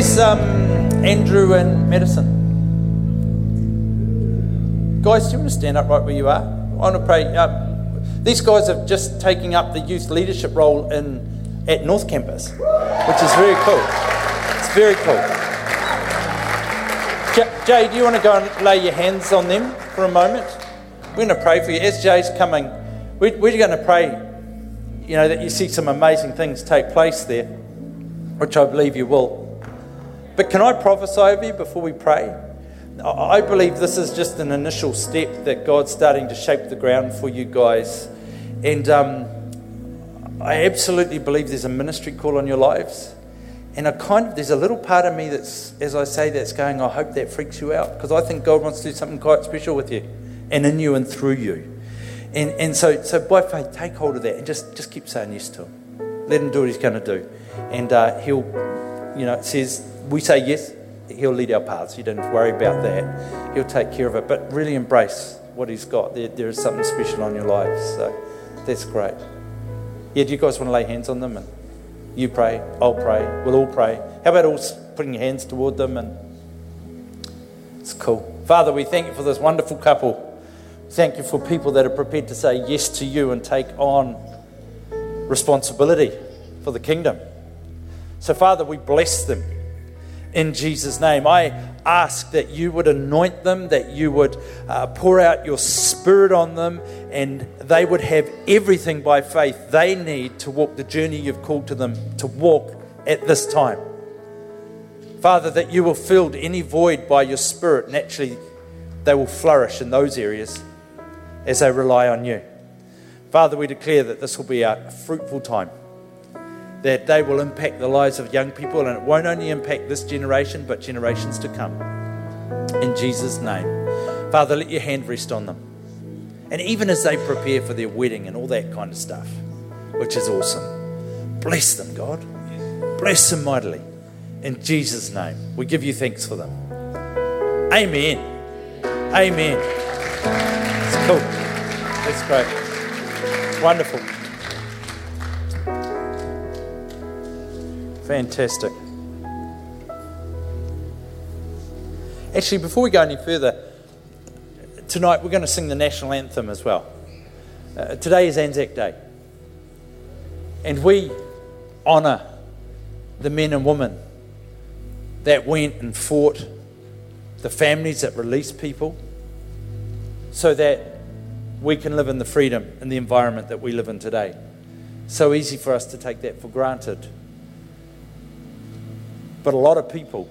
Where's um, Andrew and Madison? Guys, do you want to stand up right where you are? I want to pray. Um, these guys are just taking up the youth leadership role in at North Campus, which is very cool. It's very cool. J- Jay, do you want to go and lay your hands on them for a moment? We're going to pray for you. As Jay's coming, we're, we're going to pray, you know, that you see some amazing things take place there, which I believe you will. But can I prophesy over you before we pray? I believe this is just an initial step that God's starting to shape the ground for you guys. And um, I absolutely believe there's a ministry call on your lives. And I kind of, there's a little part of me that's, as I say, that's going, I hope that freaks you out. Because I think God wants to do something quite special with you and in you and through you. And, and so, so by faith, take hold of that and just, just keep saying yes to Him. Let Him do what He's going to do. And uh, He'll, you know, it says, we say yes, He'll lead our paths. You don't worry about that. He'll take care of it. But really embrace what He's got. There, there is something special on your lives. So that's great. Yeah, do you guys want to lay hands on them? And you pray, I'll pray, we'll all pray. How about all putting your hands toward them? And it's cool. Father, we thank you for this wonderful couple. Thank you for people that are prepared to say yes to you and take on responsibility for the kingdom. So, Father, we bless them in Jesus' name. I ask that you would anoint them, that you would uh, pour out your spirit on them, and they would have everything by faith they need to walk the journey you've called to them to walk at this time. Father, that you will fill any void by your spirit, naturally, they will flourish in those areas as they rely on you. Father, we declare that this will be a fruitful time that they will impact the lives of young people, and it won't only impact this generation, but generations to come. In Jesus' name. Father, let your hand rest on them. And even as they prepare for their wedding and all that kind of stuff, which is awesome, bless them, God. Bless them mightily. In Jesus' name, we give you thanks for them. Amen. Amen. It's cool. That's great. It's Wonderful. Fantastic. Actually, before we go any further, tonight we're going to sing the national anthem as well. Uh, today is Anzac Day. And we honour the men and women that went and fought, the families that released people, so that we can live in the freedom and the environment that we live in today. So easy for us to take that for granted. But a lot of people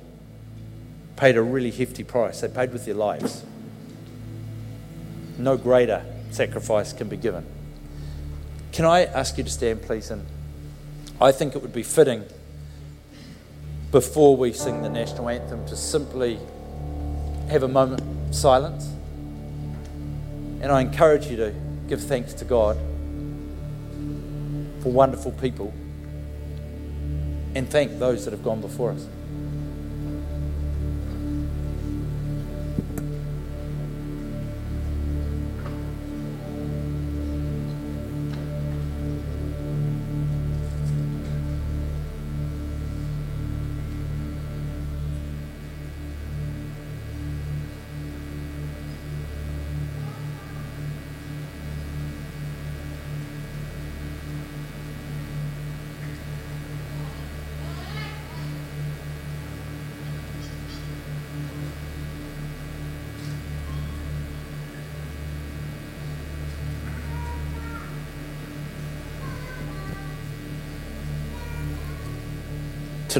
paid a really hefty price. They paid with their lives. No greater sacrifice can be given. Can I ask you to stand, please? And I think it would be fitting before we sing the national anthem to simply have a moment of silence. And I encourage you to give thanks to God for wonderful people and thank those that have gone before us.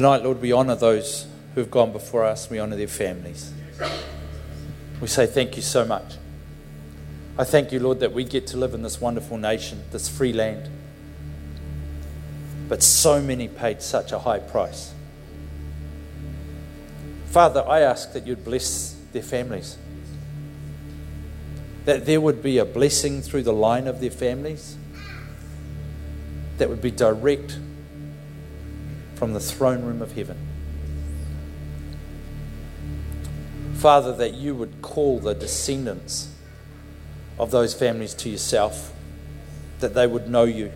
Tonight, Lord, we honour those who have gone before us. We honour their families. We say thank you so much. I thank you, Lord, that we get to live in this wonderful nation, this free land. But so many paid such a high price. Father, I ask that you'd bless their families, that there would be a blessing through the line of their families that would be direct from the throne room of heaven. Father, that you would call the descendants of those families to yourself, that they would know you,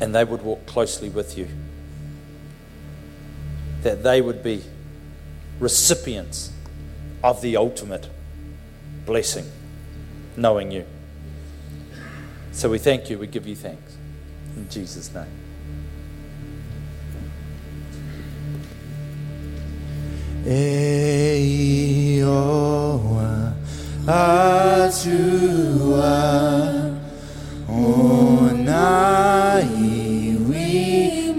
and they would walk closely with you. that they would be recipients of the ultimate blessing, knowing you. So we thank you, we give you thanks. In Jesus' name. Eioa atua ona iwi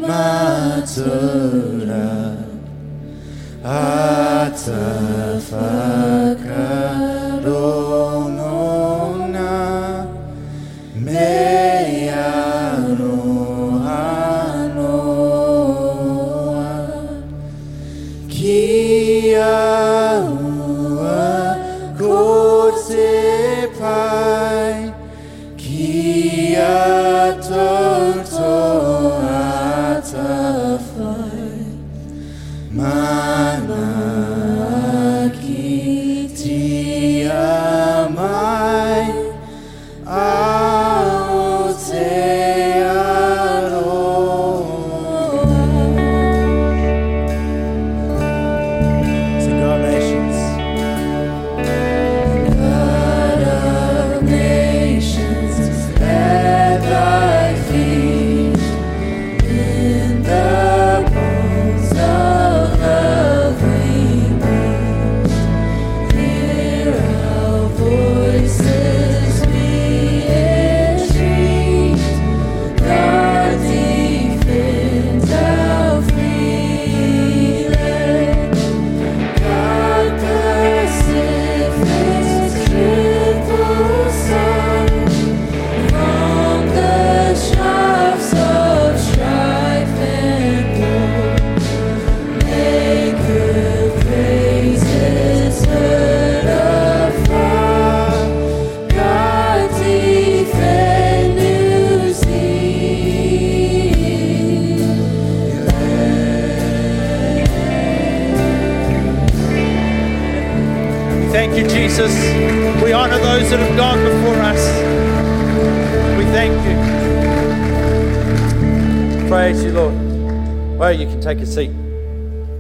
take a seat.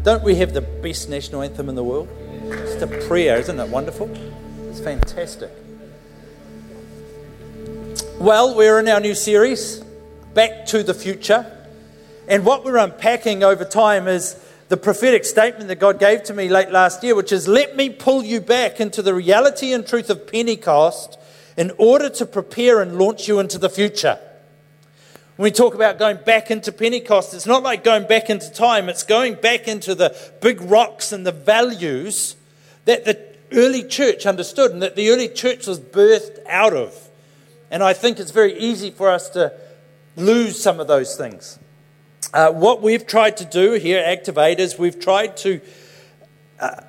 Don't we have the best national anthem in the world? It's a prayer, isn't it wonderful? It's fantastic. Well, we're in our new series, Back to the Future. And what we're unpacking over time is the prophetic statement that God gave to me late last year, which is let me pull you back into the reality and truth of Pentecost in order to prepare and launch you into the future. When we talk about going back into Pentecost, it's not like going back into time, it's going back into the big rocks and the values that the early church understood and that the early church was birthed out of. And I think it's very easy for us to lose some of those things. Uh, what we've tried to do here at Activate is we've tried to uh,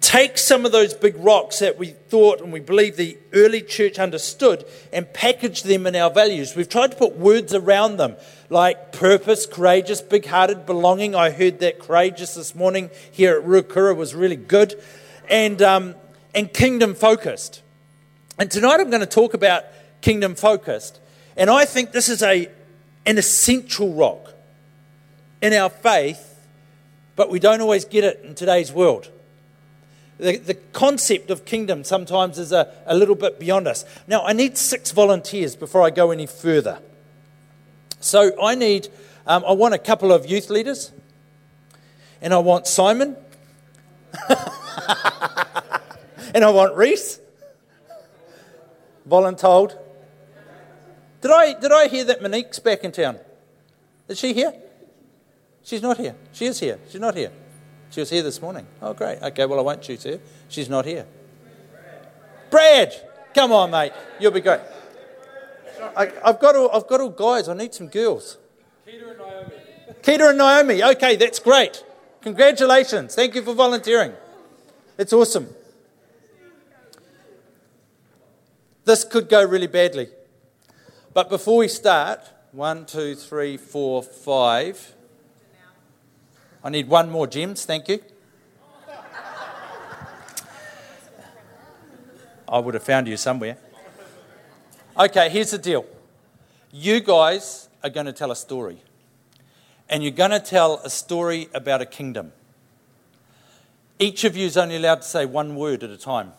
take some of those big rocks that we thought and we believe the early church understood and package them in our values. We've tried to put words around them like purpose, courageous, big hearted, belonging. I heard that courageous this morning here at Ruakura was really good. And, um, and kingdom focused. And tonight I'm going to talk about kingdom focused. And I think this is a, an essential rock in our faith, but we don't always get it in today's world. The, the concept of kingdom sometimes is a, a little bit beyond us. Now, I need six volunteers before I go any further. So I need, um, I want a couple of youth leaders, and I want Simon, and I want Reese, voluntold. Did I, did I hear that Monique's back in town? Is she here? She's not here. She is here. She's not here. She was here this morning. Oh, great. Okay, well, I won't choose her. She's not here. Brad! Come on, mate. You'll be great. I, I've, got all, I've got all guys. I need some girls. Keita and Naomi. Keita and Naomi. Okay, that's great. Congratulations. Thank you for volunteering. It's awesome. This could go really badly. But before we start, one, two, three, four, five. I need one more, James. Thank you. I would have found you somewhere. Okay, here's the deal. You guys are going to tell a story. and you're going to tell a story about a kingdom. Each of you is only allowed to say one word at a time.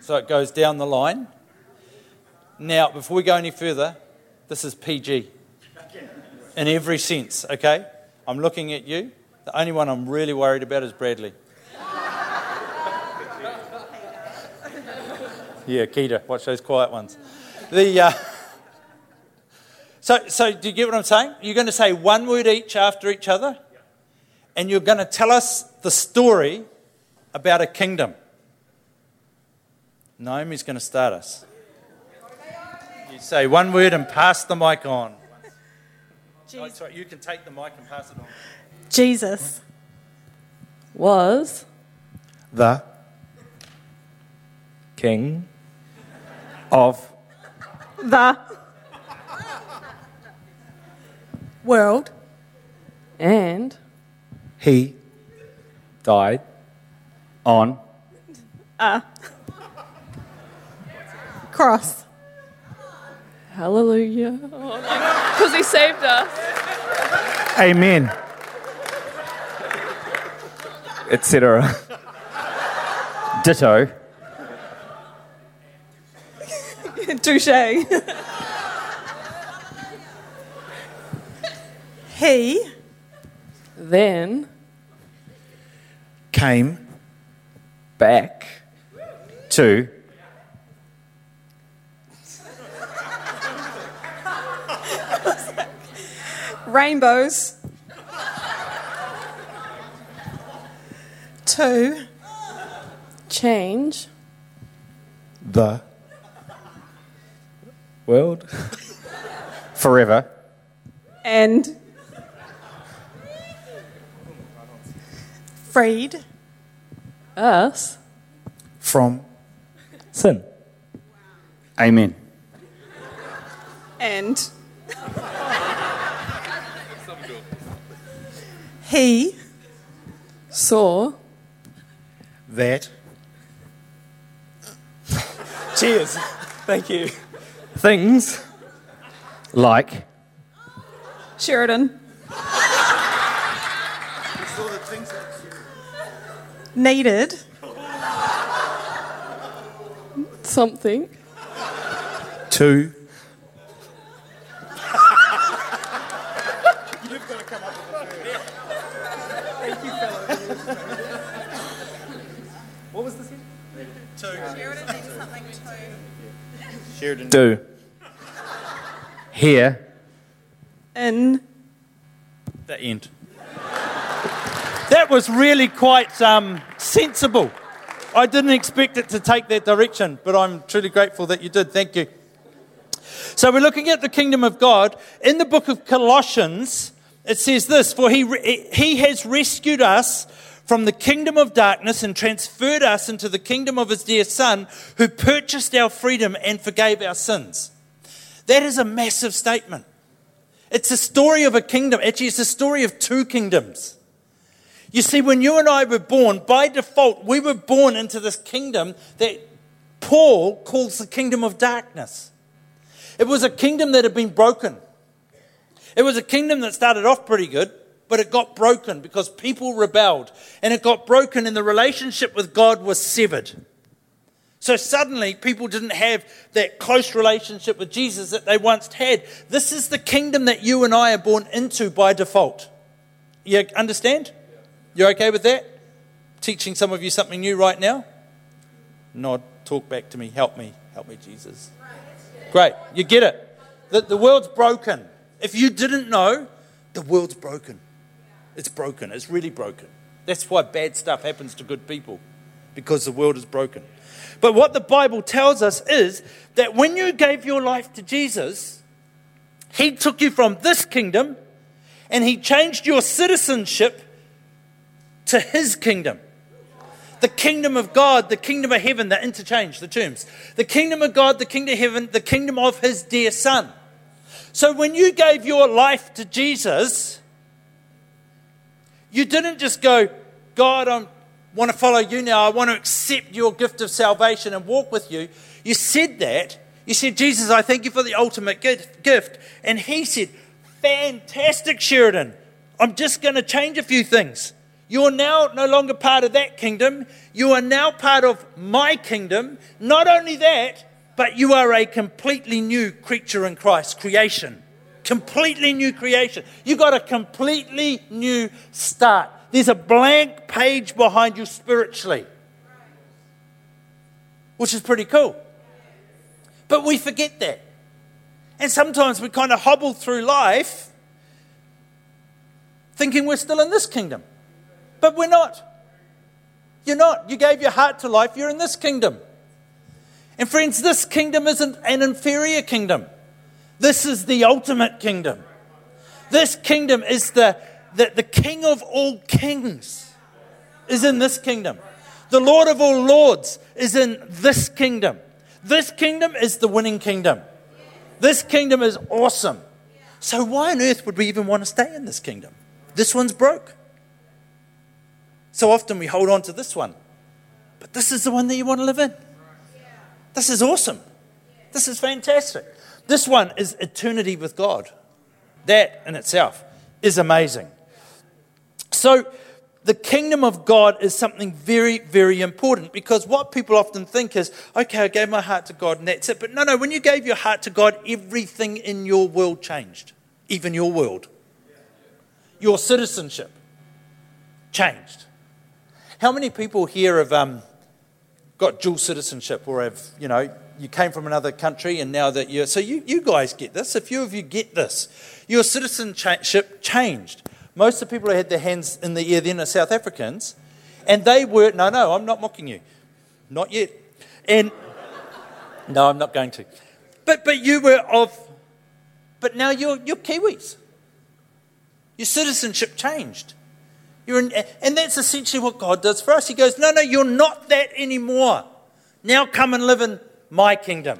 So it goes down the line. Now, before we go any further, this is PG in every sense, okay? I'm looking at you. The only one I'm really worried about is Bradley. Yeah, Keita, watch those quiet ones. The, uh, so, so, do you get what I'm saying? You're going to say one word each after each other, and you're going to tell us the story about a kingdom. Naomi's going to start us. You say one word and pass the mic on. Oh, sorry, you can take the mic and pass it on. Jesus was the King of the world and He died on a cross. Hallelujah. Because he saved us. Amen, etc. Ditto. Touche. he Then Came back to rainbows. Two change the world forever and freed us from sin. Amen. and he saw That Cheers. Thank you. things like Sheridan needed something to Sheridan. do here in The end. That was really quite um, sensible. I didn't expect it to take that direction, but I'm truly grateful that you did. Thank you. So, we're looking at the kingdom of God. In the book of Colossians, it says this For he, he has rescued us from the kingdom of darkness and transferred us into the kingdom of his dear Son, who purchased our freedom and forgave our sins. That is a massive statement. It's a story of a kingdom. Actually, it's a story of two kingdoms. You see, when you and I were born, by default, we were born into this kingdom that Paul calls the kingdom of darkness. It was a kingdom that had been broken. It was a kingdom that started off pretty good, but it got broken because people rebelled. And it got broken, and the relationship with God was severed. So suddenly, people didn't have that close relationship with Jesus that they once had. This is the kingdom that you and I are born into by default. You understand? You're okay with that? Teaching some of you something new right now? Nod, talk back to me, help me, help me, Jesus. Great, you get it. The, the world's broken. If you didn't know, the world's broken. It's broken, it's really broken. That's why bad stuff happens to good people, because the world is broken. But what the Bible tells us is that when you gave your life to Jesus, He took you from this kingdom and He changed your citizenship to His kingdom. The kingdom of God, the kingdom of heaven, the interchange, the terms. The kingdom of God, the kingdom of heaven, the kingdom of His dear Son. So when you gave your life to Jesus, you didn't just go, God, I want to follow you now. I want to accept your gift of salvation and walk with you. You said that. You said, Jesus, I thank you for the ultimate gift. And he said, Fantastic, Sheridan. I'm just going to change a few things. You're now no longer part of that kingdom. You are now part of my kingdom. Not only that, but you are a completely new creature in Christ, creation. Completely new creation. You've got a completely new start. There's a blank page behind you spiritually, which is pretty cool. But we forget that. And sometimes we kind of hobble through life thinking we're still in this kingdom. But we're not. You're not. You gave your heart to life, you're in this kingdom. And friends, this kingdom isn't an inferior kingdom. This is the ultimate kingdom. This kingdom is the, the, the king of all kings, is in this kingdom. The Lord of all lords is in this kingdom. This kingdom is the winning kingdom. This kingdom is awesome. So, why on earth would we even want to stay in this kingdom? This one's broke. So often we hold on to this one. But this is the one that you want to live in. This is awesome. This is fantastic. This one is eternity with God. That in itself is amazing. So, the kingdom of God is something very, very important because what people often think is, okay, I gave my heart to God and that's it. But no, no, when you gave your heart to God, everything in your world changed, even your world. Your citizenship changed. How many people here have um, got dual citizenship or have, you know, you came from another country and now that you're. So you, you guys get this. A few of you get this. Your citizenship changed. Most of the people who had their hands in the air then are South Africans. And they were. No, no, I'm not mocking you. Not yet. And. No, I'm not going to. But, but you were of. But now you're, you're Kiwis. Your citizenship changed. You're in, and that's essentially what God does for us. He goes, No, no, you're not that anymore. Now come and live in my kingdom.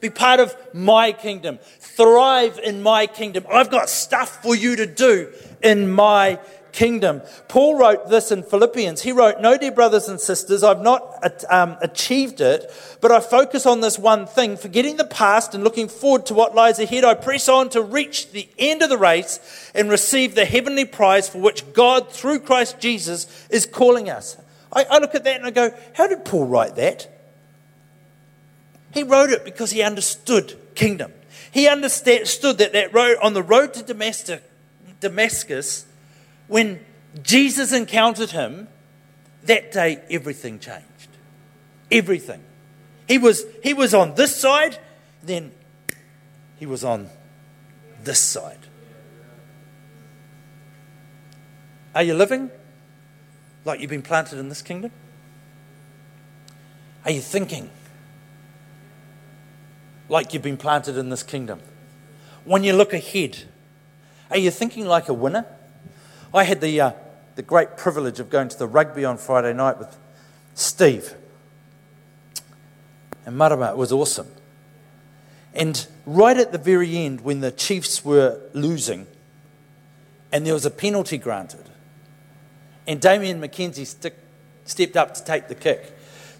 Be part of my kingdom. Thrive in my kingdom. I've got stuff for you to do in my kingdom. Paul wrote this in Philippians. He wrote, No, dear brothers and sisters, I've not um, achieved it, but I focus on this one thing, forgetting the past and looking forward to what lies ahead. I press on to reach the end of the race and receive the heavenly prize for which God, through Christ Jesus, is calling us. I, I look at that and I go, How did Paul write that? He wrote it because he understood kingdom. He understood that that road on the road to Damascus, when Jesus encountered him, that day everything changed. Everything. He was, he was on this side, then he was on this side. Are you living like you've been planted in this kingdom? Are you thinking like you've been planted in this kingdom? When you look ahead, are you thinking like a winner? I had the, uh, the great privilege of going to the rugby on Friday night with Steve. And Marama, it was awesome. And right at the very end, when the Chiefs were losing, and there was a penalty granted, and Damian McKenzie stepped up to take the kick.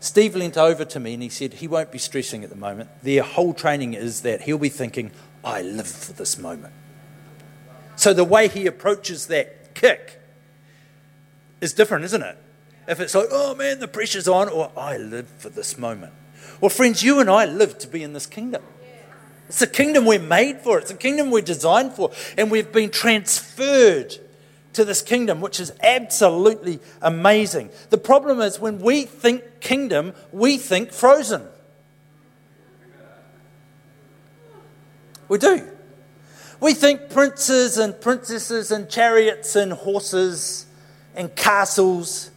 Steve leant over to me and he said, He won't be stressing at the moment. Their whole training is that he'll be thinking, I live for this moment. So the way he approaches that kick is different, isn't it? If it's like, oh man, the pressure's on, or I live for this moment. Well, friends, you and I live to be in this kingdom. It's a kingdom we're made for, it's a kingdom we're designed for, and we've been transferred to this kingdom, which is absolutely amazing. The problem is when we think kingdom, we think frozen. We do. We think princes and princesses and chariots and horses and castles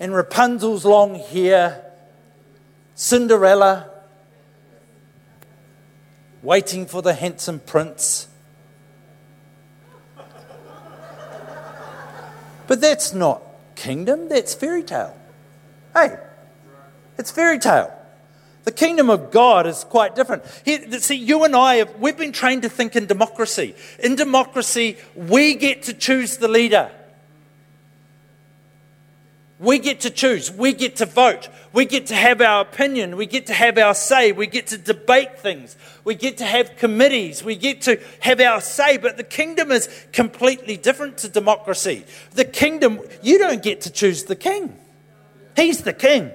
and Rapunzel's long hair, Cinderella, waiting for the handsome prince. But that's not kingdom, that's fairy tale. Hey, it's fairy tale. The kingdom of God is quite different. see, you and I, have, we've been trained to think in democracy. In democracy, we get to choose the leader. We get to choose. We get to vote. We get to have our opinion. We get to have our say. We get to debate things. We get to have committees. We get to have our say. But the kingdom is completely different to democracy. The kingdom, you don't get to choose the king, he's the king.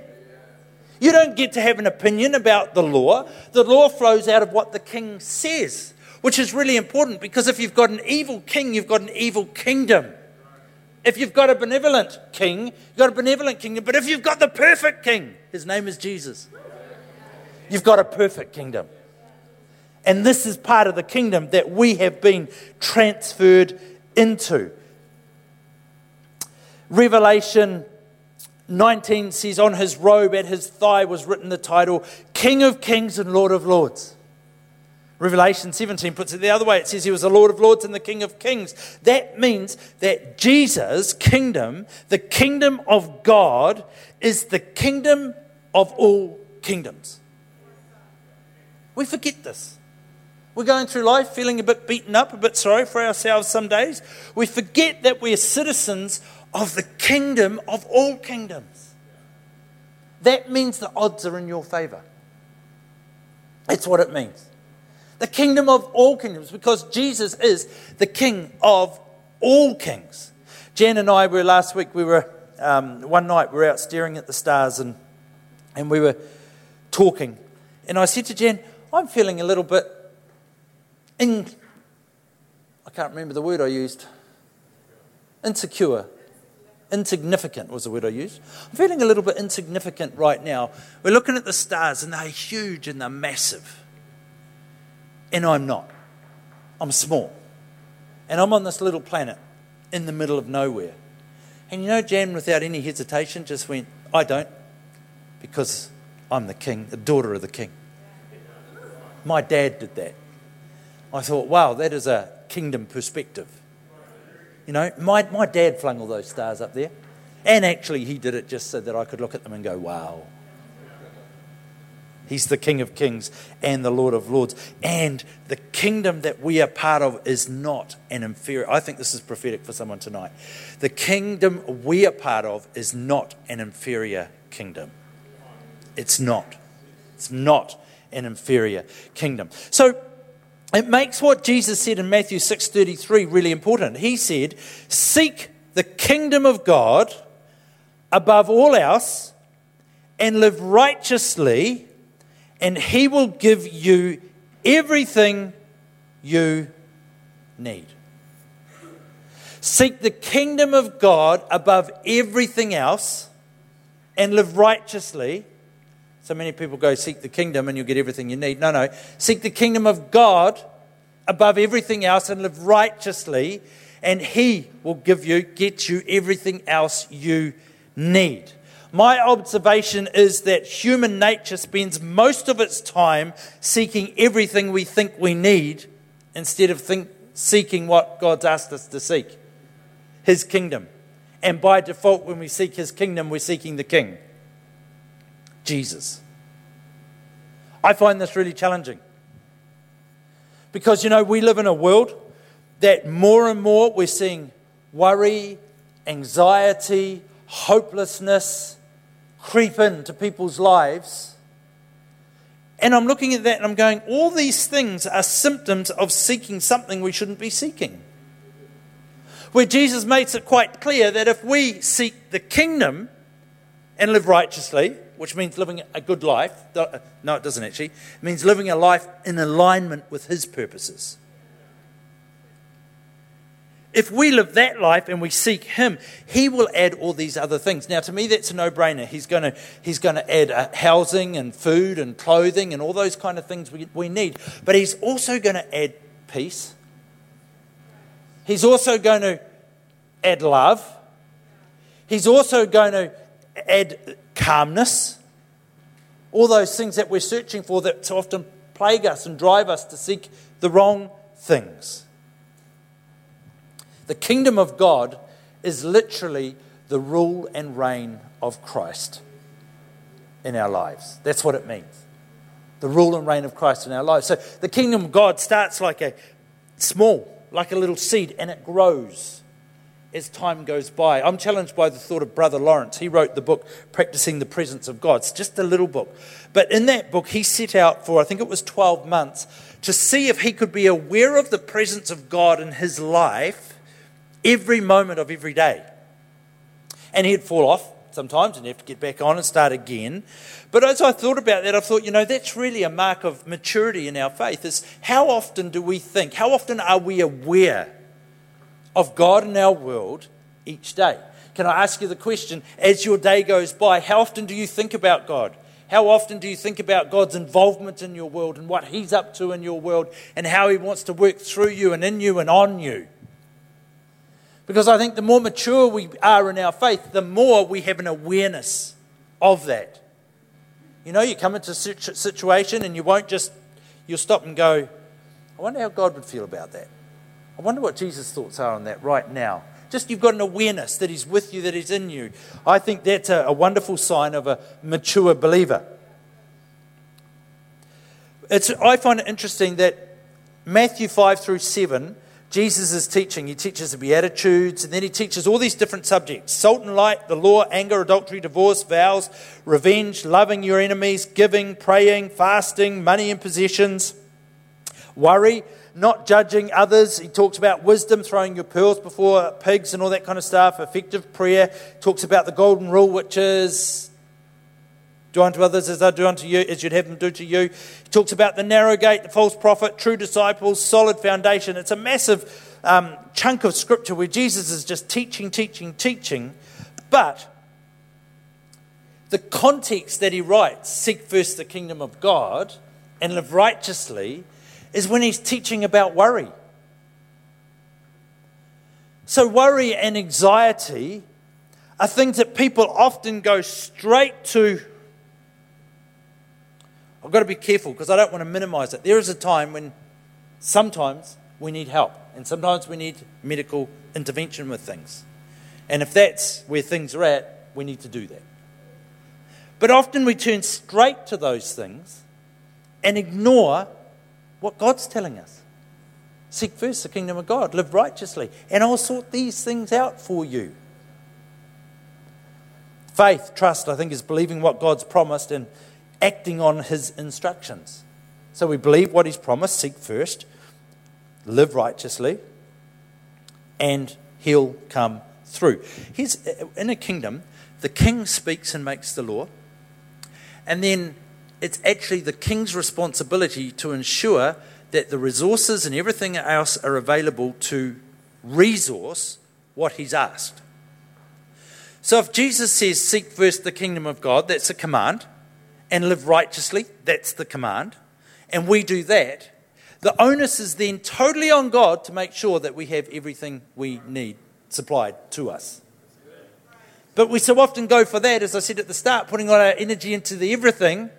You don't get to have an opinion about the law. The law flows out of what the king says, which is really important because if you've got an evil king, you've got an evil kingdom. If you've got a benevolent king, you've got a benevolent kingdom. But if you've got the perfect king, his name is Jesus, you've got a perfect kingdom. And this is part of the kingdom that we have been transferred into. Revelation 19 says, On his robe at his thigh was written the title, King of Kings and Lord of Lords. Revelation 17 puts it the other way. It says he was the Lord of Lords and the King of Kings. That means that Jesus' kingdom, the kingdom of God, is the kingdom of all kingdoms. We forget this. We're going through life feeling a bit beaten up, a bit sorry for ourselves some days. We forget that we're citizens of the kingdom of all kingdoms. That means the odds are in your favor. That's what it means. The kingdom of all kingdoms, because Jesus is the king of all kings. Jan and I were last week, we were, um, one night, we were out staring at the stars and, and we were talking. And I said to Jan, I'm feeling a little bit in, I can't remember the word I used, insecure Insignificant was the word I used. I'm feeling a little bit insignificant right now. We're looking at the stars and they're huge and they're massive. And I'm not. I'm small. And I'm on this little planet in the middle of nowhere. And you know, Jan, without any hesitation, just went, I don't, because I'm the king, the daughter of the king. My dad did that. I thought, wow, that is a kingdom perspective. You know, my, my dad flung all those stars up there. And actually, he did it just so that I could look at them and go, wow. He's the King of Kings and the Lord of Lords. And the kingdom that we are part of is not an inferior. I think this is prophetic for someone tonight. The kingdom we are part of is not an inferior kingdom. It's not. It's not an inferior kingdom. So, it makes what Jesus said in Matthew 6:33 really important. He said, "Seek the kingdom of God above all else and live righteously, and he will give you everything you need." Seek the kingdom of God above everything else and live righteously so many people go, seek the kingdom and you'll get everything you need. No, no. Seek the kingdom of God above everything else and live righteously, and He will give you, get you everything else you need. My observation is that human nature spends most of its time seeking everything we think we need instead of think, seeking what God's asked us to seek His kingdom. And by default, when we seek His kingdom, we're seeking the King. Jesus. I find this really challenging. Because, you know, we live in a world that more and more we're seeing worry, anxiety, hopelessness creep into people's lives. And I'm looking at that and I'm going, all these things are symptoms of seeking something we shouldn't be seeking. Where Jesus makes it quite clear that if we seek the kingdom and live righteously, which means living a good life. No, it doesn't actually. It means living a life in alignment with His purposes. If we live that life and we seek Him, He will add all these other things. Now, to me, that's a no brainer. He's going to, he's to add uh, housing and food and clothing and all those kind of things we, we need. But He's also going to add peace. He's also going to add love. He's also going to add calmness, all those things that we're searching for that often plague us and drive us to seek the wrong things. The kingdom of God is literally the rule and reign of Christ in our lives. That's what it means. The rule and reign of Christ in our lives. So the kingdom of God starts like a small, like a little seed, and it grows as time goes by. I'm challenged by the thought of Brother Lawrence. He wrote the book Practicing the Presence of God. It's just a little book. But in that book, he set out for, I think it was 12 months, to see if he could be aware of the presence of God in his life every moment of every day. And he'd fall off sometimes and have to get back on and start again. But as I thought about that, I thought, you know, that's really a mark of maturity in our faith is how often do we think, how often are we aware of God in our world each day? Can I ask you the question, as your day goes by, how often do you think about God? How often do you think about God's involvement in your world and what He's up to in your world and how He wants to work through you and in you and on you? Because I think the more mature we are in our faith, the more we have an awareness of that. You know, you come into a situation and you won't just, you'll stop and go, I wonder how God would feel about that. I wonder what Jesus' thoughts are on that right now. Just you've got an awareness that He's with you, that He's in you. I think that's a, a wonderful sign of a mature believer. It's, I find it interesting that Matthew 5 through 7 Jesus is teaching. He teaches the Beatitudes, and then he teaches all these different subjects salt and light, the law, anger, adultery, divorce, vows, revenge, loving your enemies, giving, praying, fasting, money and possessions, worry, not judging others. He talks about wisdom, throwing your pearls before pigs, and all that kind of stuff, effective prayer. Talks about the golden rule, which is do unto others as I do unto you, as you'd have them do to you. He talks about the narrow gate, the false prophet, true disciples, solid foundation. It's a massive um, chunk of scripture where Jesus is just teaching, teaching, teaching. But the context that he writes, seek first the kingdom of God and live righteously, is when he's teaching about worry. So, worry and anxiety are things that people often go straight to I've got to be careful because I don't want to minimize it. There is a time when sometimes we need help and sometimes we need medical intervention with things. And if that's where things are at, we need to do that. But often we turn straight to those things and ignore what God's telling us. Seek first the kingdom of God, live righteously, and I'll sort these things out for you. Faith, trust, I think, is believing what God's promised and acting on his instructions. So we believe what he's promised, seek first, live righteously, and he'll come through. Here's, uh, in a kingdom, the king speaks and makes the law, and then it's actually the king's responsibility to ensure that the resources and everything else are available to resource what he's asked. So if Jesus says, Seek first the kingdom of God, that's a command and live righteously. That's the command. And we do that. The onus is then totally on God to make sure that we have everything we need supplied to us. But we so often go for that, as I said at the start, putting all our energy into the everything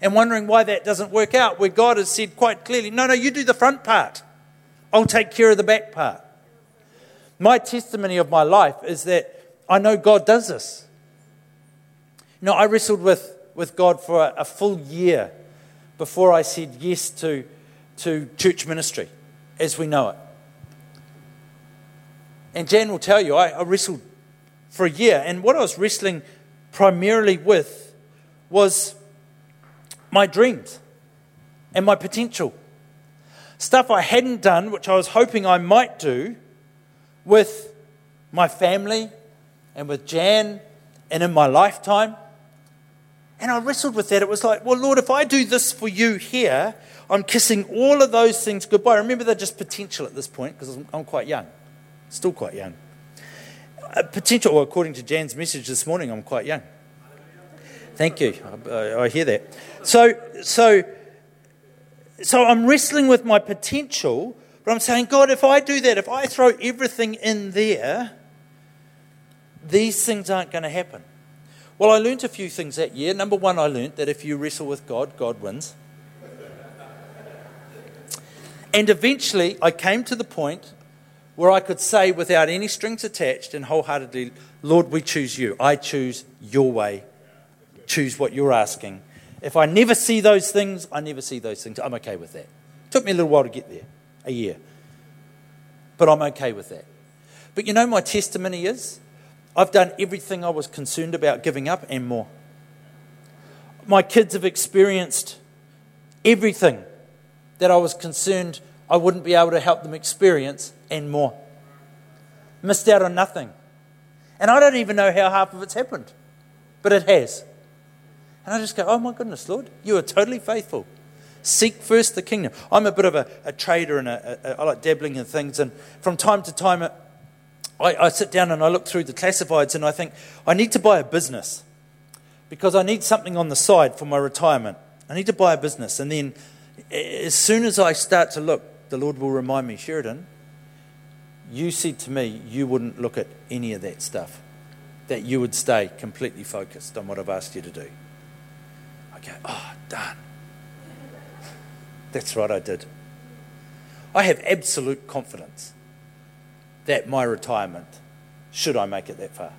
and wondering why that doesn't work out, where God has said quite clearly, no, no, you do the front part. I'll take care of the back part. My testimony of my life is that I know God does this. Know, I wrestled with with God for a, a full year before I said yes to, to church ministry as we know it. And Jan will tell you, I, I wrestled for a year, and what I was wrestling primarily with was my dreams and my potential. Stuff I hadn't done, which I was hoping I might do with my family and with Jan and in my lifetime. And I wrestled with that. It was like, well, Lord, if I do this for you here, I'm kissing all of those things goodbye. Remember, they're just potential at this point because I'm quite young, still quite young. Uh, potential, well, according to Jan's message this morning, I'm quite young. Thank you. I, I hear that. So, so, so I'm wrestling with my potential, but I'm saying, God, if I do that, if I throw everything in there, these things aren't going to happen. Well, I learnt a few things that year. Number one, I learnt that if you wrestle with God, God wins. And eventually, I came to the point where I could say, without any strings attached and wholeheartedly, Lord, we choose you. I choose your way. Choose what you're asking. If I never see those things, I never see those things. I'm okay with that. Took me a little while to get there, a year. But I'm okay with that. But you know, my testimony is I've done everything I was concerned about giving up and more. My kids have experienced everything that I was concerned I wouldn't be able to help them experience and more. Missed out on nothing. And I don't even know how half of it's happened, but it has. And I just go, oh my goodness, Lord, you are totally faithful. Seek first the kingdom. I'm a bit of a, a trader and a, a, I like dabbling in things. And from time to time, I, I sit down and I look through the classifieds and I think, I need to buy a business because I need something on the side for my retirement. I need to buy a business. And then as soon as I start to look, the Lord will remind me, Sheridan, you said to me you wouldn't look at any of that stuff, that you would stay completely focused on what I've asked you to do. I go, oh, darn. That's right, I did. I have absolute confidence that my retirement, should I make it that far,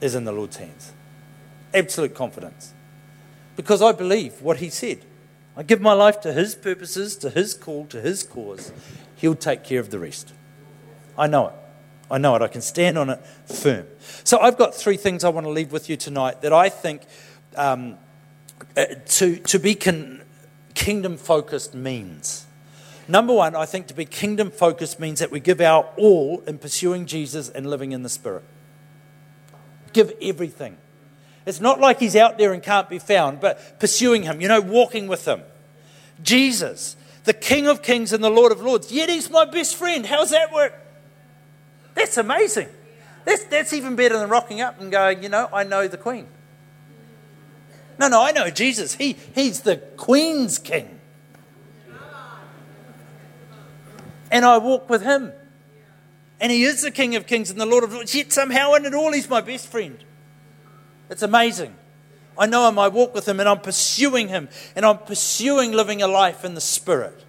is in the Lord's hands. Absolute confidence. Because I believe what He said. I give my life to His purposes, to His call, to His cause. He'll take care of the rest. I know it. I know it. I can stand on it firm. So I've got three things I want to leave with you tonight that I think um, uh, to, to be con- kingdom focused means. Number one, I think to be kingdom focused means that we give our all in pursuing Jesus and living in the Spirit. Give everything. It's not like he's out there and can't be found, but pursuing him, you know, walking with him. Jesus, the King of Kings and the Lord of Lords, yet he's my best friend. How's that work? That's amazing. That's, that's even better than rocking up and going, you know, I know the Queen. No, no, I know Jesus. He, he's the Queen's King. And I walk with him. And he is the King of Kings and the Lord of Lords. Yet somehow in it all, he's my best friend. It's amazing. I know him, I walk with him, and I'm pursuing him, and I'm pursuing living a life in the Spirit.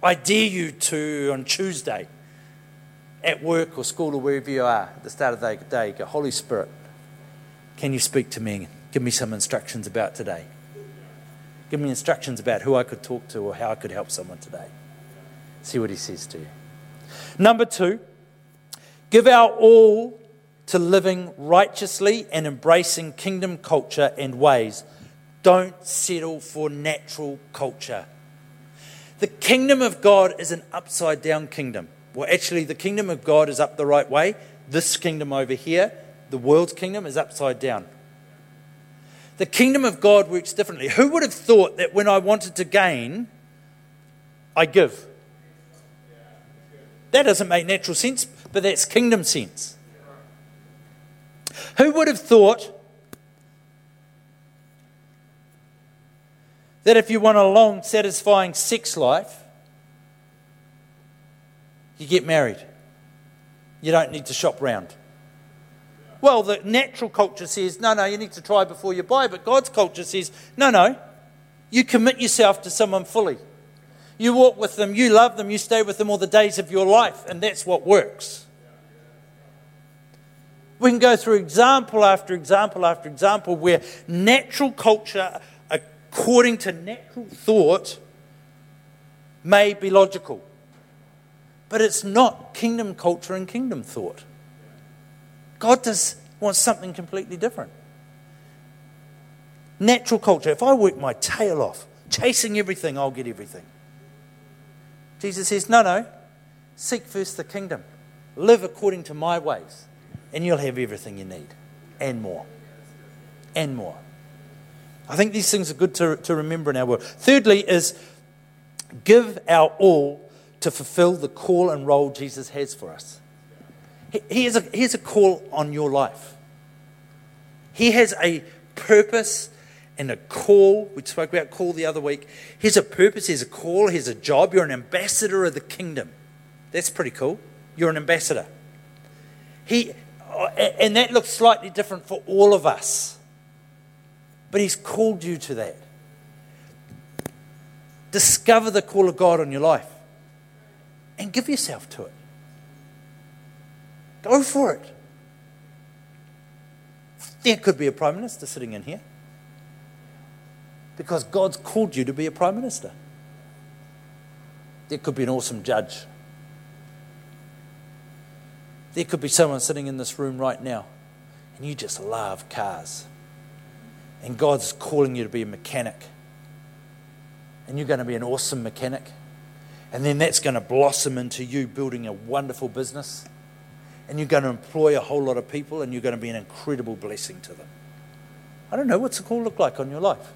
I dare you to, on Tuesday, at work or school or wherever you are, at the start of the day, go, Holy Spirit, can you speak to me? Give me some instructions about today. Give me instructions about who I could talk to or how I could help someone today. See what he says to you. Number two, give our all to living righteously and embracing kingdom culture and ways. Don't settle for natural culture. The kingdom of God is an upside down kingdom. Well, actually, the kingdom of God is up the right way. This kingdom over here, the world's kingdom, is upside down. The kingdom of God works differently. Who would have thought that when I wanted to gain, I give? That doesn't make natural sense, but that's kingdom sense. Who would have thought that if you want a long, satisfying sex life, you get married? You don't need to shop round. Well, the natural culture says, no, no, you need to try before you buy, but God's culture says, no, no, you commit yourself to someone fully. You walk with them, you love them, you stay with them all the days of your life, and that's what works. We can go through example after example after example where natural culture, according to natural thought, may be logical. But it's not kingdom culture and kingdom thought. God does wants something completely different. Natural culture, if I work my tail off, chasing everything, I'll get everything. Jesus says, no, no, seek first the kingdom. Live according to my ways, and you'll have everything you need and more. And more. I think these things are good to, to remember in our world. Thirdly, is give our all to fulfill the call and role Jesus has for us. He has a, he has a call on your life. He has a purpose and a call. We spoke about call the other week. Here's a purpose, here's a call, here's a job. You're an ambassador of the kingdom. That's pretty cool. You're an ambassador. He, and that looks slightly different for all of us. But he's called you to that. Discover the call of God on your life and give yourself to it. Go for it. There could be a prime minister sitting in here because God's called you to be a prime minister. There could be an awesome judge. There could be someone sitting in this room right now, and you just love cars. And God's calling you to be a mechanic. And you're going to be an awesome mechanic. And then that's going to blossom into you building a wonderful business. And you're going to employ a whole lot of people, and you're going to be an incredible blessing to them. I don't know, what's the call look like on your life?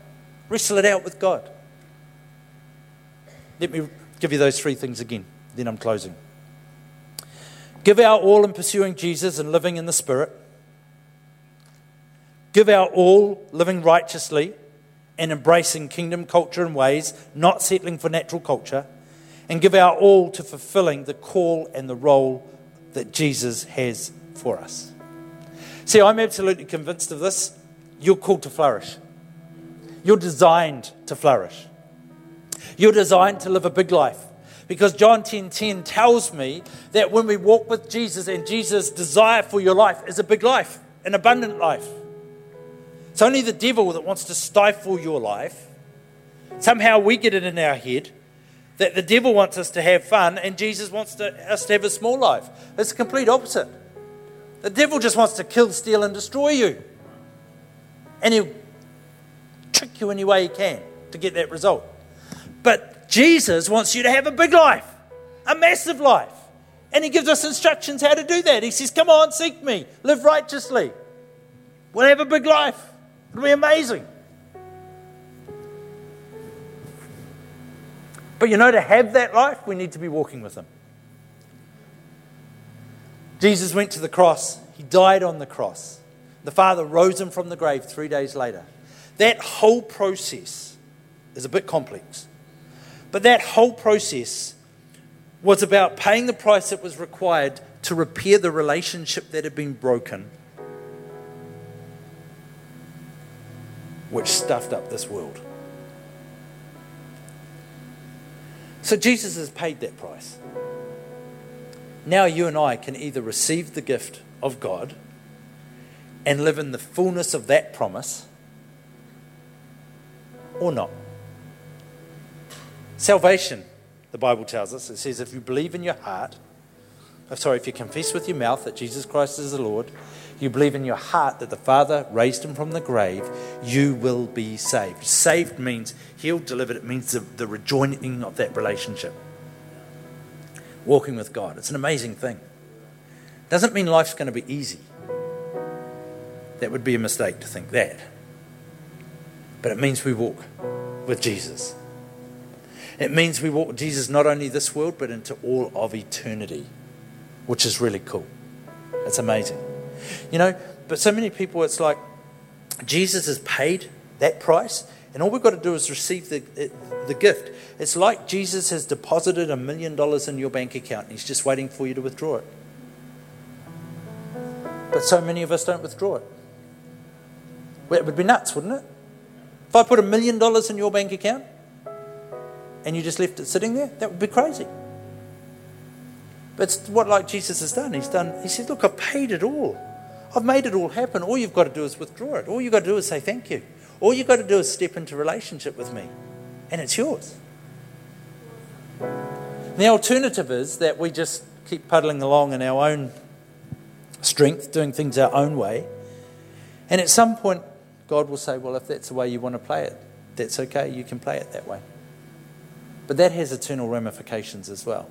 Wrestle it out with God. Let me give you those three things again, then I'm closing. Give our all in pursuing Jesus and living in the Spirit. Give our all living righteously and embracing kingdom culture and ways, not settling for natural culture. And give our all to fulfilling the call and the role that Jesus has for us. See, I'm absolutely convinced of this. You're called to flourish. You're designed to flourish. You're designed to live a big life. Because John 10:10 10, 10 tells me that when we walk with Jesus and Jesus' desire for your life is a big life, an abundant life. It's only the devil that wants to stifle your life. Somehow we get it in our head that the devil wants us to have fun and Jesus wants to, us to have a small life. It's the complete opposite. The devil just wants to kill, steal, and destroy you. And he'll trick you any way he can to get that result. But Jesus wants you to have a big life, a massive life. And he gives us instructions how to do that. He says, Come on, seek me, live righteously. We'll have a big life. It'll be amazing. But you know, to have that life, we need to be walking with him. Jesus went to the cross, he died on the cross. The Father rose him from the grave three days later. That whole process is a bit complex. But that whole process was about paying the price that was required to repair the relationship that had been broken, which stuffed up this world. So Jesus has paid that price. Now you and I can either receive the gift of God and live in the fullness of that promise or not. Salvation, the Bible tells us, it says if you believe in your heart, oh, sorry, if you confess with your mouth that Jesus Christ is the Lord, you believe in your heart that the Father raised him from the grave, you will be saved. Saved means healed, delivered. It means the, the rejoining of that relationship. Walking with God. It's an amazing thing. Doesn't mean life's going to be easy. That would be a mistake to think that. But it means we walk with Jesus. It means we walk with Jesus not only this world, but into all of eternity, which is really cool. It's amazing. You know, but so many people, it's like Jesus has paid that price, and all we've got to do is receive the, the gift. It's like Jesus has deposited a million dollars in your bank account, and he's just waiting for you to withdraw it. But so many of us don't withdraw it. Well, it would be nuts, wouldn't it? If I put a million dollars in your bank account and you just left it sitting there, that would be crazy. But it's what like Jesus has done. He's done, he said, Look, I've paid it all. I've made it all happen. All you've got to do is withdraw it. All you've got to do is say thank you. All you've got to do is step into relationship with me. And it's yours. The alternative is that we just keep puddling along in our own strength, doing things our own way. And at some point, God will say, Well, if that's the way you want to play it, that's okay. You can play it that way. But that has eternal ramifications as well.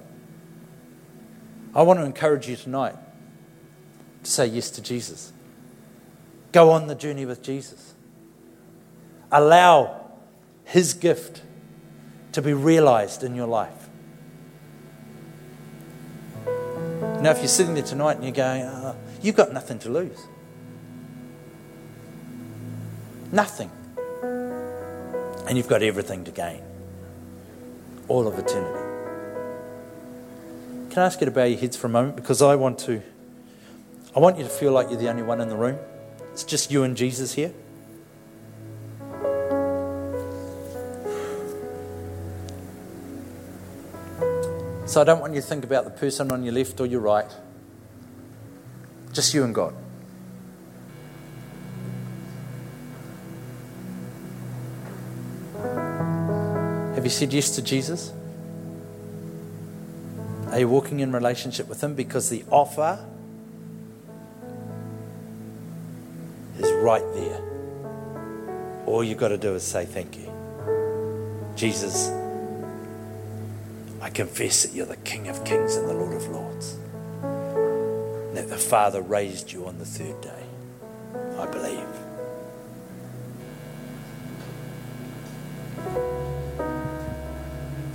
I want to encourage you tonight to say yes to Jesus. Go on the journey with Jesus. Allow His gift to be realized in your life. Now, if you're sitting there tonight and you're going, oh, you've got nothing to lose. Nothing. And you've got everything to gain. All of eternity. Can I ask you to bow your heads for a moment? Because I want to I want you to feel like you're the only one in the room. It's just you and Jesus here. So I don't want you to think about the person on your left or your right. Just you and God. Have you said yes to Jesus? Are you walking in relationship with Him? Because the offer is right there. All you've got to do is say, Thank you. Jesus, I confess that you're the King of kings and the Lord of lords. That the Father raised you on the third day. I believe.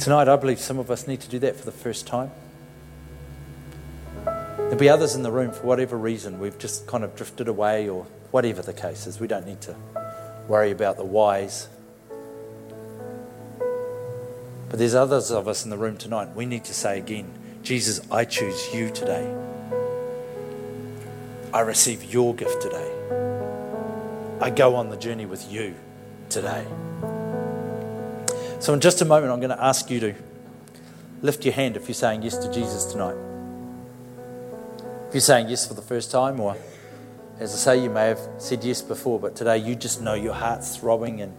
Tonight, I believe some of us need to do that for the first time. There'll be others in the room, for whatever reason, we've just kind of drifted away, or whatever the case is. We don't need to worry about the whys. But there's others of us in the room tonight. We need to say again, Jesus, I choose you today. I receive your gift today. I go on the journey with you today. So, in just a moment, I'm going to ask you to lift your hand if you're saying yes to Jesus tonight. If you're saying yes for the first time, or as I say, you may have said yes before, but today you just know your heart's throbbing and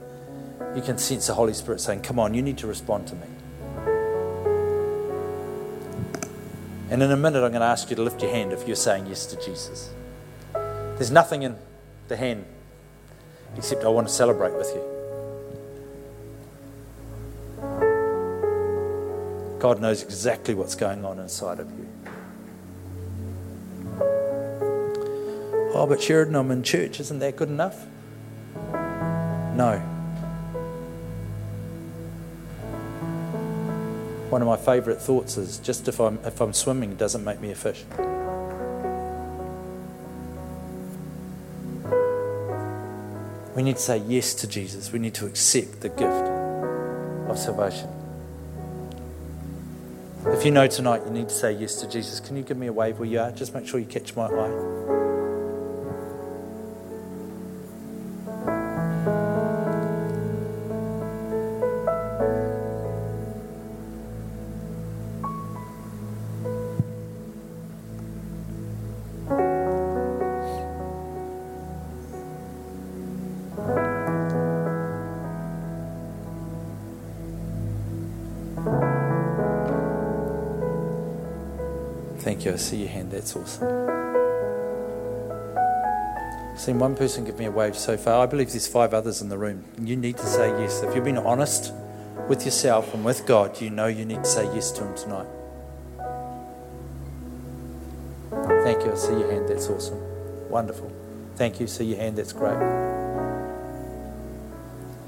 you can sense the Holy Spirit saying, Come on, you need to respond to me. And in a minute, I'm going to ask you to lift your hand if you're saying yes to Jesus. There's nothing in the hand except I want to celebrate with you. God knows exactly what's going on inside of you. Oh, but Sheridan, I'm in church. Isn't that good enough? No. One of my favourite thoughts is just if I'm, if I'm swimming, it doesn't make me a fish. We need to say yes to Jesus. We need to accept the gift of salvation. If you know tonight you need to say yes to Jesus, can you give me a wave where you are? Just make sure you catch my eye. Thank you. I see your hand. That's awesome. I've seen one person give me a wave so far. I believe there's five others in the room. You need to say yes. If you've been honest with yourself and with God, you know you need to say yes to Him tonight. Thank you. I see your hand. That's awesome. Wonderful. Thank you. See your hand. That's great.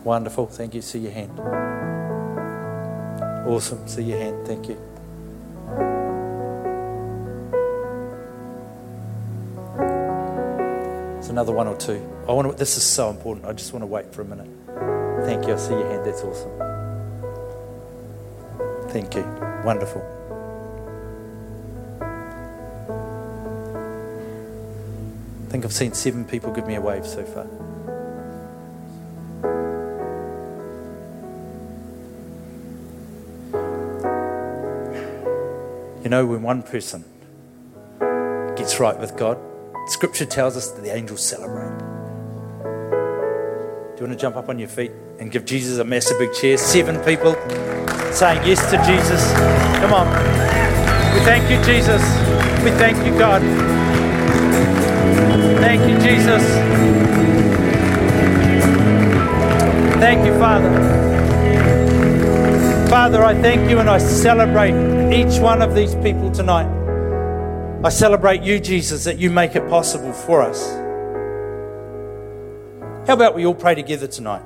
Wonderful. Thank you. See your hand. Awesome. See your hand. Thank you. Another one or two. I want to, this is so important. I just want to wait for a minute. Thank you. I see your hand. That's awesome. Thank you. Wonderful. I think I've seen seven people give me a wave so far. You know, when one person gets right with God, Scripture tells us that the angels celebrate. Do you want to jump up on your feet and give Jesus a massive big cheer? Seven people saying yes to Jesus. Come on. We thank you, Jesus. We thank you, God. Thank you, Jesus. Thank you, Father. Father, I thank you and I celebrate each one of these people tonight. I celebrate you, Jesus, that you make it possible for us. How about we all pray together tonight?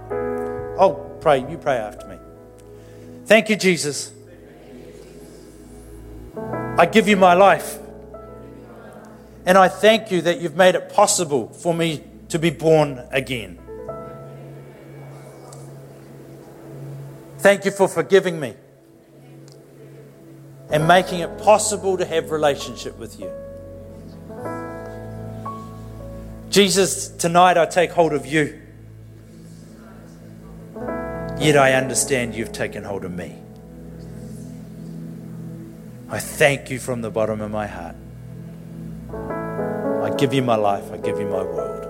I'll pray, you pray after me. Thank you, Jesus. I give you my life. And I thank you that you've made it possible for me to be born again. Thank you for forgiving me and making it possible to have relationship with you. Jesus, tonight I take hold of you. Yet I understand you've taken hold of me. I thank you from the bottom of my heart. I give you my life, I give you my world.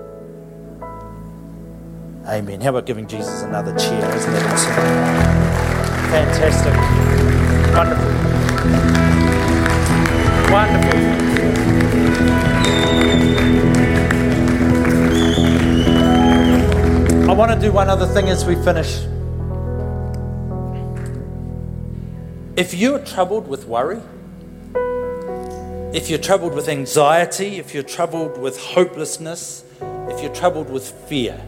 Amen. How about giving Jesus another cheer? Isn't that awesome? Fantastic. Wonderful. Wonderful. I want to do one other thing as we finish. If you're troubled with worry, if you're troubled with anxiety, if you're troubled with hopelessness, if you're troubled with fear,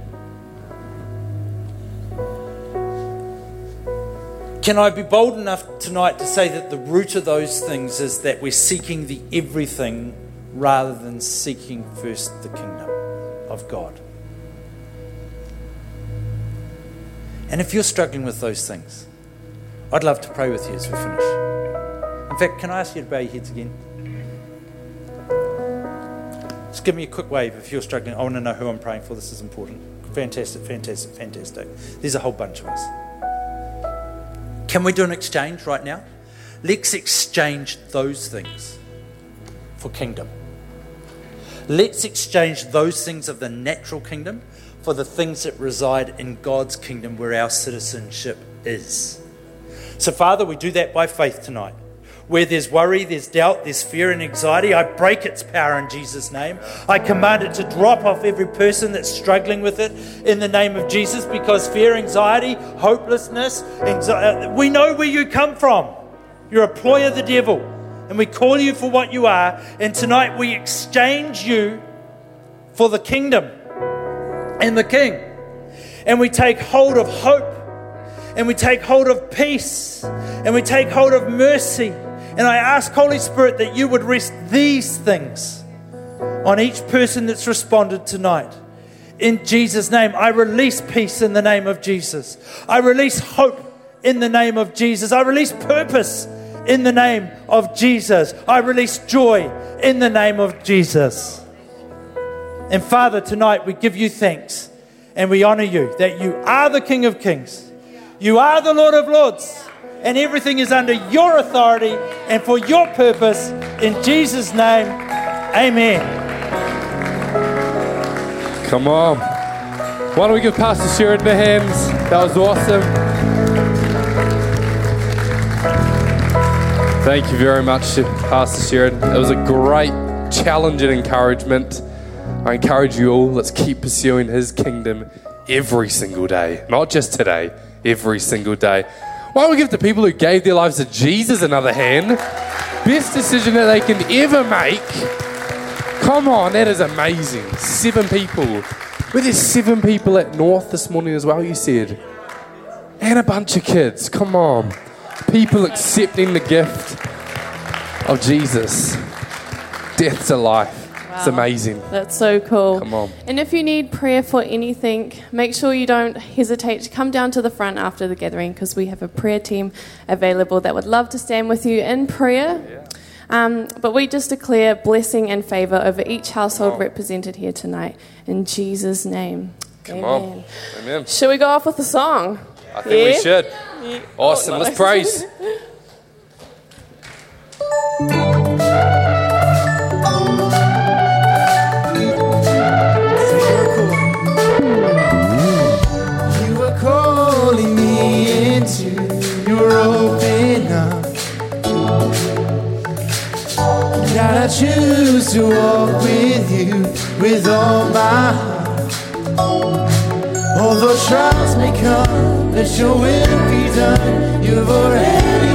can I be bold enough tonight to say that the root of those things is that we're seeking the everything rather than seeking first the kingdom of God? And if you're struggling with those things, I'd love to pray with you as we finish. In fact, can I ask you to bow your heads again? Just give me a quick wave if you're struggling. I want to know who I'm praying for. This is important. Fantastic, fantastic, fantastic. There's a whole bunch of us. Can we do an exchange right now? Let's exchange those things for kingdom. Let's exchange those things of the natural kingdom for the things that reside in God's kingdom where our citizenship is. So, Father, we do that by faith tonight. Where there's worry, there's doubt, there's fear and anxiety, I break its power in Jesus' name. I command it to drop off every person that's struggling with it in the name of Jesus because fear, anxiety, hopelessness, anxiety, uh, we know where you come from. You're a ploy of the devil, and we call you for what you are. And tonight we exchange you for the kingdom and the King. And we take hold of hope, and we take hold of peace, and we take hold of mercy. And I ask, Holy Spirit, that you would rest these things on each person that's responded tonight. In Jesus' name, I release peace in the name of Jesus. I release hope in the name of Jesus. I release purpose in the name of Jesus. I release joy in the name of Jesus. And Father, tonight we give you thanks and we honor you that you are the King of Kings. You are the Lord of Lords. And everything is under your authority and for your purpose. In Jesus' name, amen. Come on. Why don't we give Pastor Sheridan the hand? That was awesome. Thank you very much, Pastor Sheridan. It was a great challenge and encouragement. I encourage you all, let's keep pursuing His kingdom every single day, not just today, every single day. Why don't we give the people who gave their lives to Jesus another hand? Best decision that they can ever make. Come on, that is amazing. Seven people. Were there seven people at North this morning as well, you said? And a bunch of kids. Come on. People accepting the gift of Jesus. Death to life. It's amazing. That's so cool. Come on. And if you need prayer for anything, make sure you don't hesitate to come down to the front after the gathering because we have a prayer team available that would love to stand with you in prayer. Um, but we just declare blessing and favor over each household represented here tonight. In Jesus' name. Come Amen. on. Amen. Shall we go off with a song? I think we should. Yeah. Awesome. Oh, Let's praise. God, I choose to walk with you with all my heart. Although trials may come, let your will be done. You've already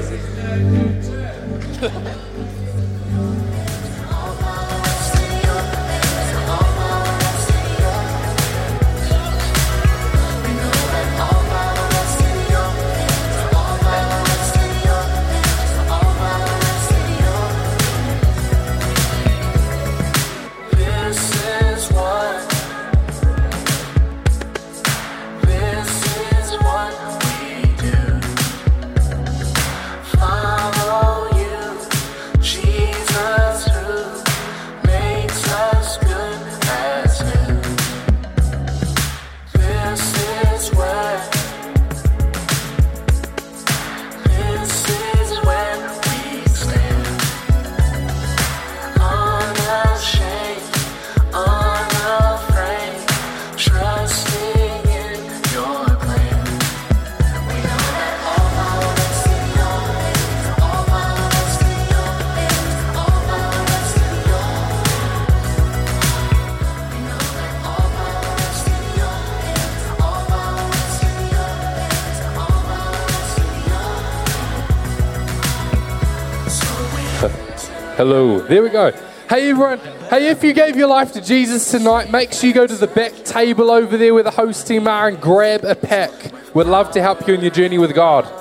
Hello. There we go. Hey everyone. Hey, if you gave your life to Jesus tonight, make sure you go to the back table over there where the host team are and grab a pack. We'd love to help you in your journey with God.